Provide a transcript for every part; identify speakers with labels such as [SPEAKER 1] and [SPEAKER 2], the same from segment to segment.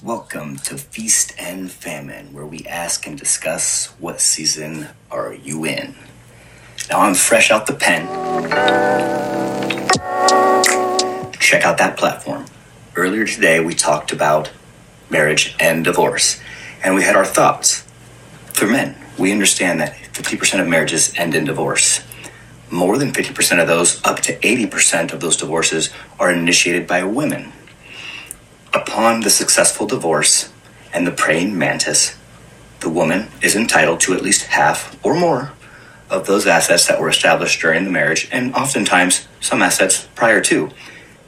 [SPEAKER 1] Welcome to Feast and Famine, where we ask and discuss what season are you in. Now I'm fresh out the pen. Check out that platform. Earlier today, we talked about marriage and divorce, and we had our thoughts. For men, we understand that 50% of marriages end in divorce. More than 50% of those, up to 80% of those divorces, are initiated by women. Upon the successful divorce and the praying mantis, the woman is entitled to at least half or more of those assets that were established during the marriage, and oftentimes some assets prior to.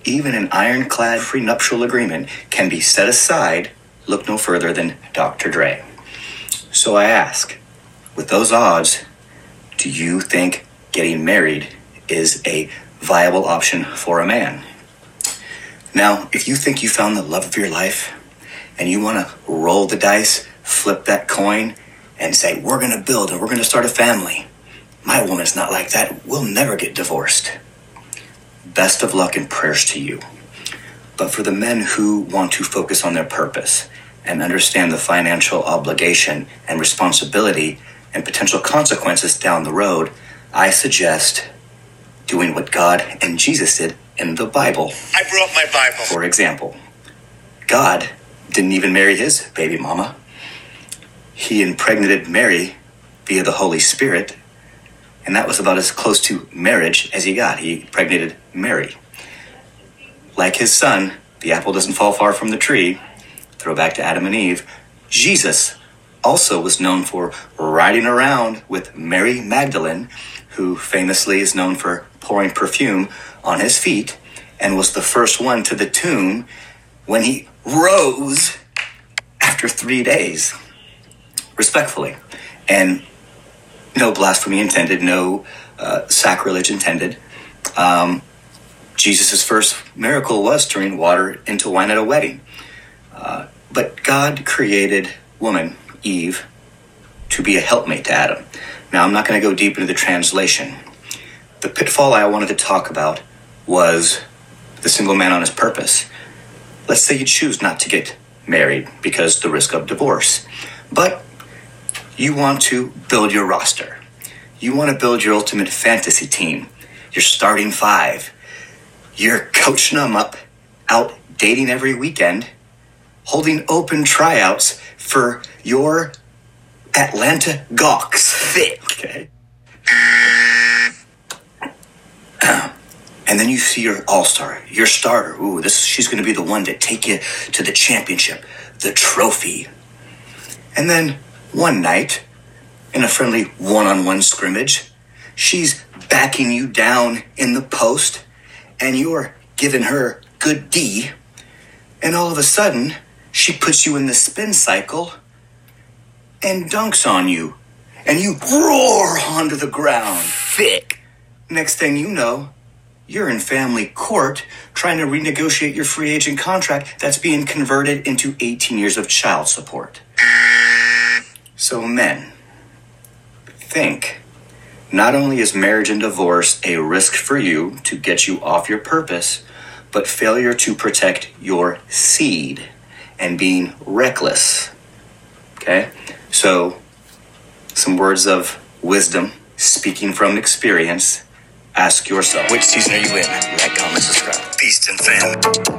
[SPEAKER 1] Even an ironclad prenuptial agreement can be set aside, look no further than Dr. Dre. So I ask, with those odds, do you think getting married is a viable option for a man? Now, if you think you found the love of your life and you want to roll the dice, flip that coin, and say, we're going to build and we're going to start a family, my woman's not like that. We'll never get divorced. Best of luck and prayers to you. But for the men who want to focus on their purpose and understand the financial obligation and responsibility and potential consequences down the road, I suggest doing what God and Jesus did in the Bible.
[SPEAKER 2] I brought my Bible.
[SPEAKER 1] For example, God didn't even marry his baby mama. He impregnated Mary via the Holy Spirit, and that was about as close to marriage as he got. He impregnated Mary. Like his son, the apple doesn't fall far from the tree. Throw back to Adam and Eve. Jesus also was known for riding around with Mary Magdalene, who famously is known for pouring perfume on his feet and was the first one to the tomb when he rose after three days, respectfully. And no blasphemy intended, no uh, sacrilege intended. Um, Jesus' first miracle was turning water into wine at a wedding. Uh, but God created woman, Eve, to be a helpmate to Adam. Now, I'm not going to go deep into the translation. The pitfall I wanted to talk about was the single man on his purpose. Let's say you choose not to get married because the risk of divorce, but you want to build your roster. You want to build your ultimate fantasy team, your starting five. You're coaching them up, out dating every weekend, holding open tryouts for your Atlanta Gawks fit. Okay. and then you see your all star, your starter. Ooh, this she's going to be the one to take you to the championship, the trophy. And then one night, in a friendly one on one scrimmage, she's backing you down in the post, and you're giving her good D. And all of a sudden, she puts you in the spin cycle and dunks on you. And you roar onto the ground. Thick. Next thing you know, you're in family court trying to renegotiate your free agent contract that's being converted into 18 years of child support. So, men, think not only is marriage and divorce a risk for you to get you off your purpose, but failure to protect your seed and being reckless. Okay? So, some words of wisdom, speaking from experience. Ask yourself, which season are you in? Like, comment, subscribe.
[SPEAKER 2] Feast and famine.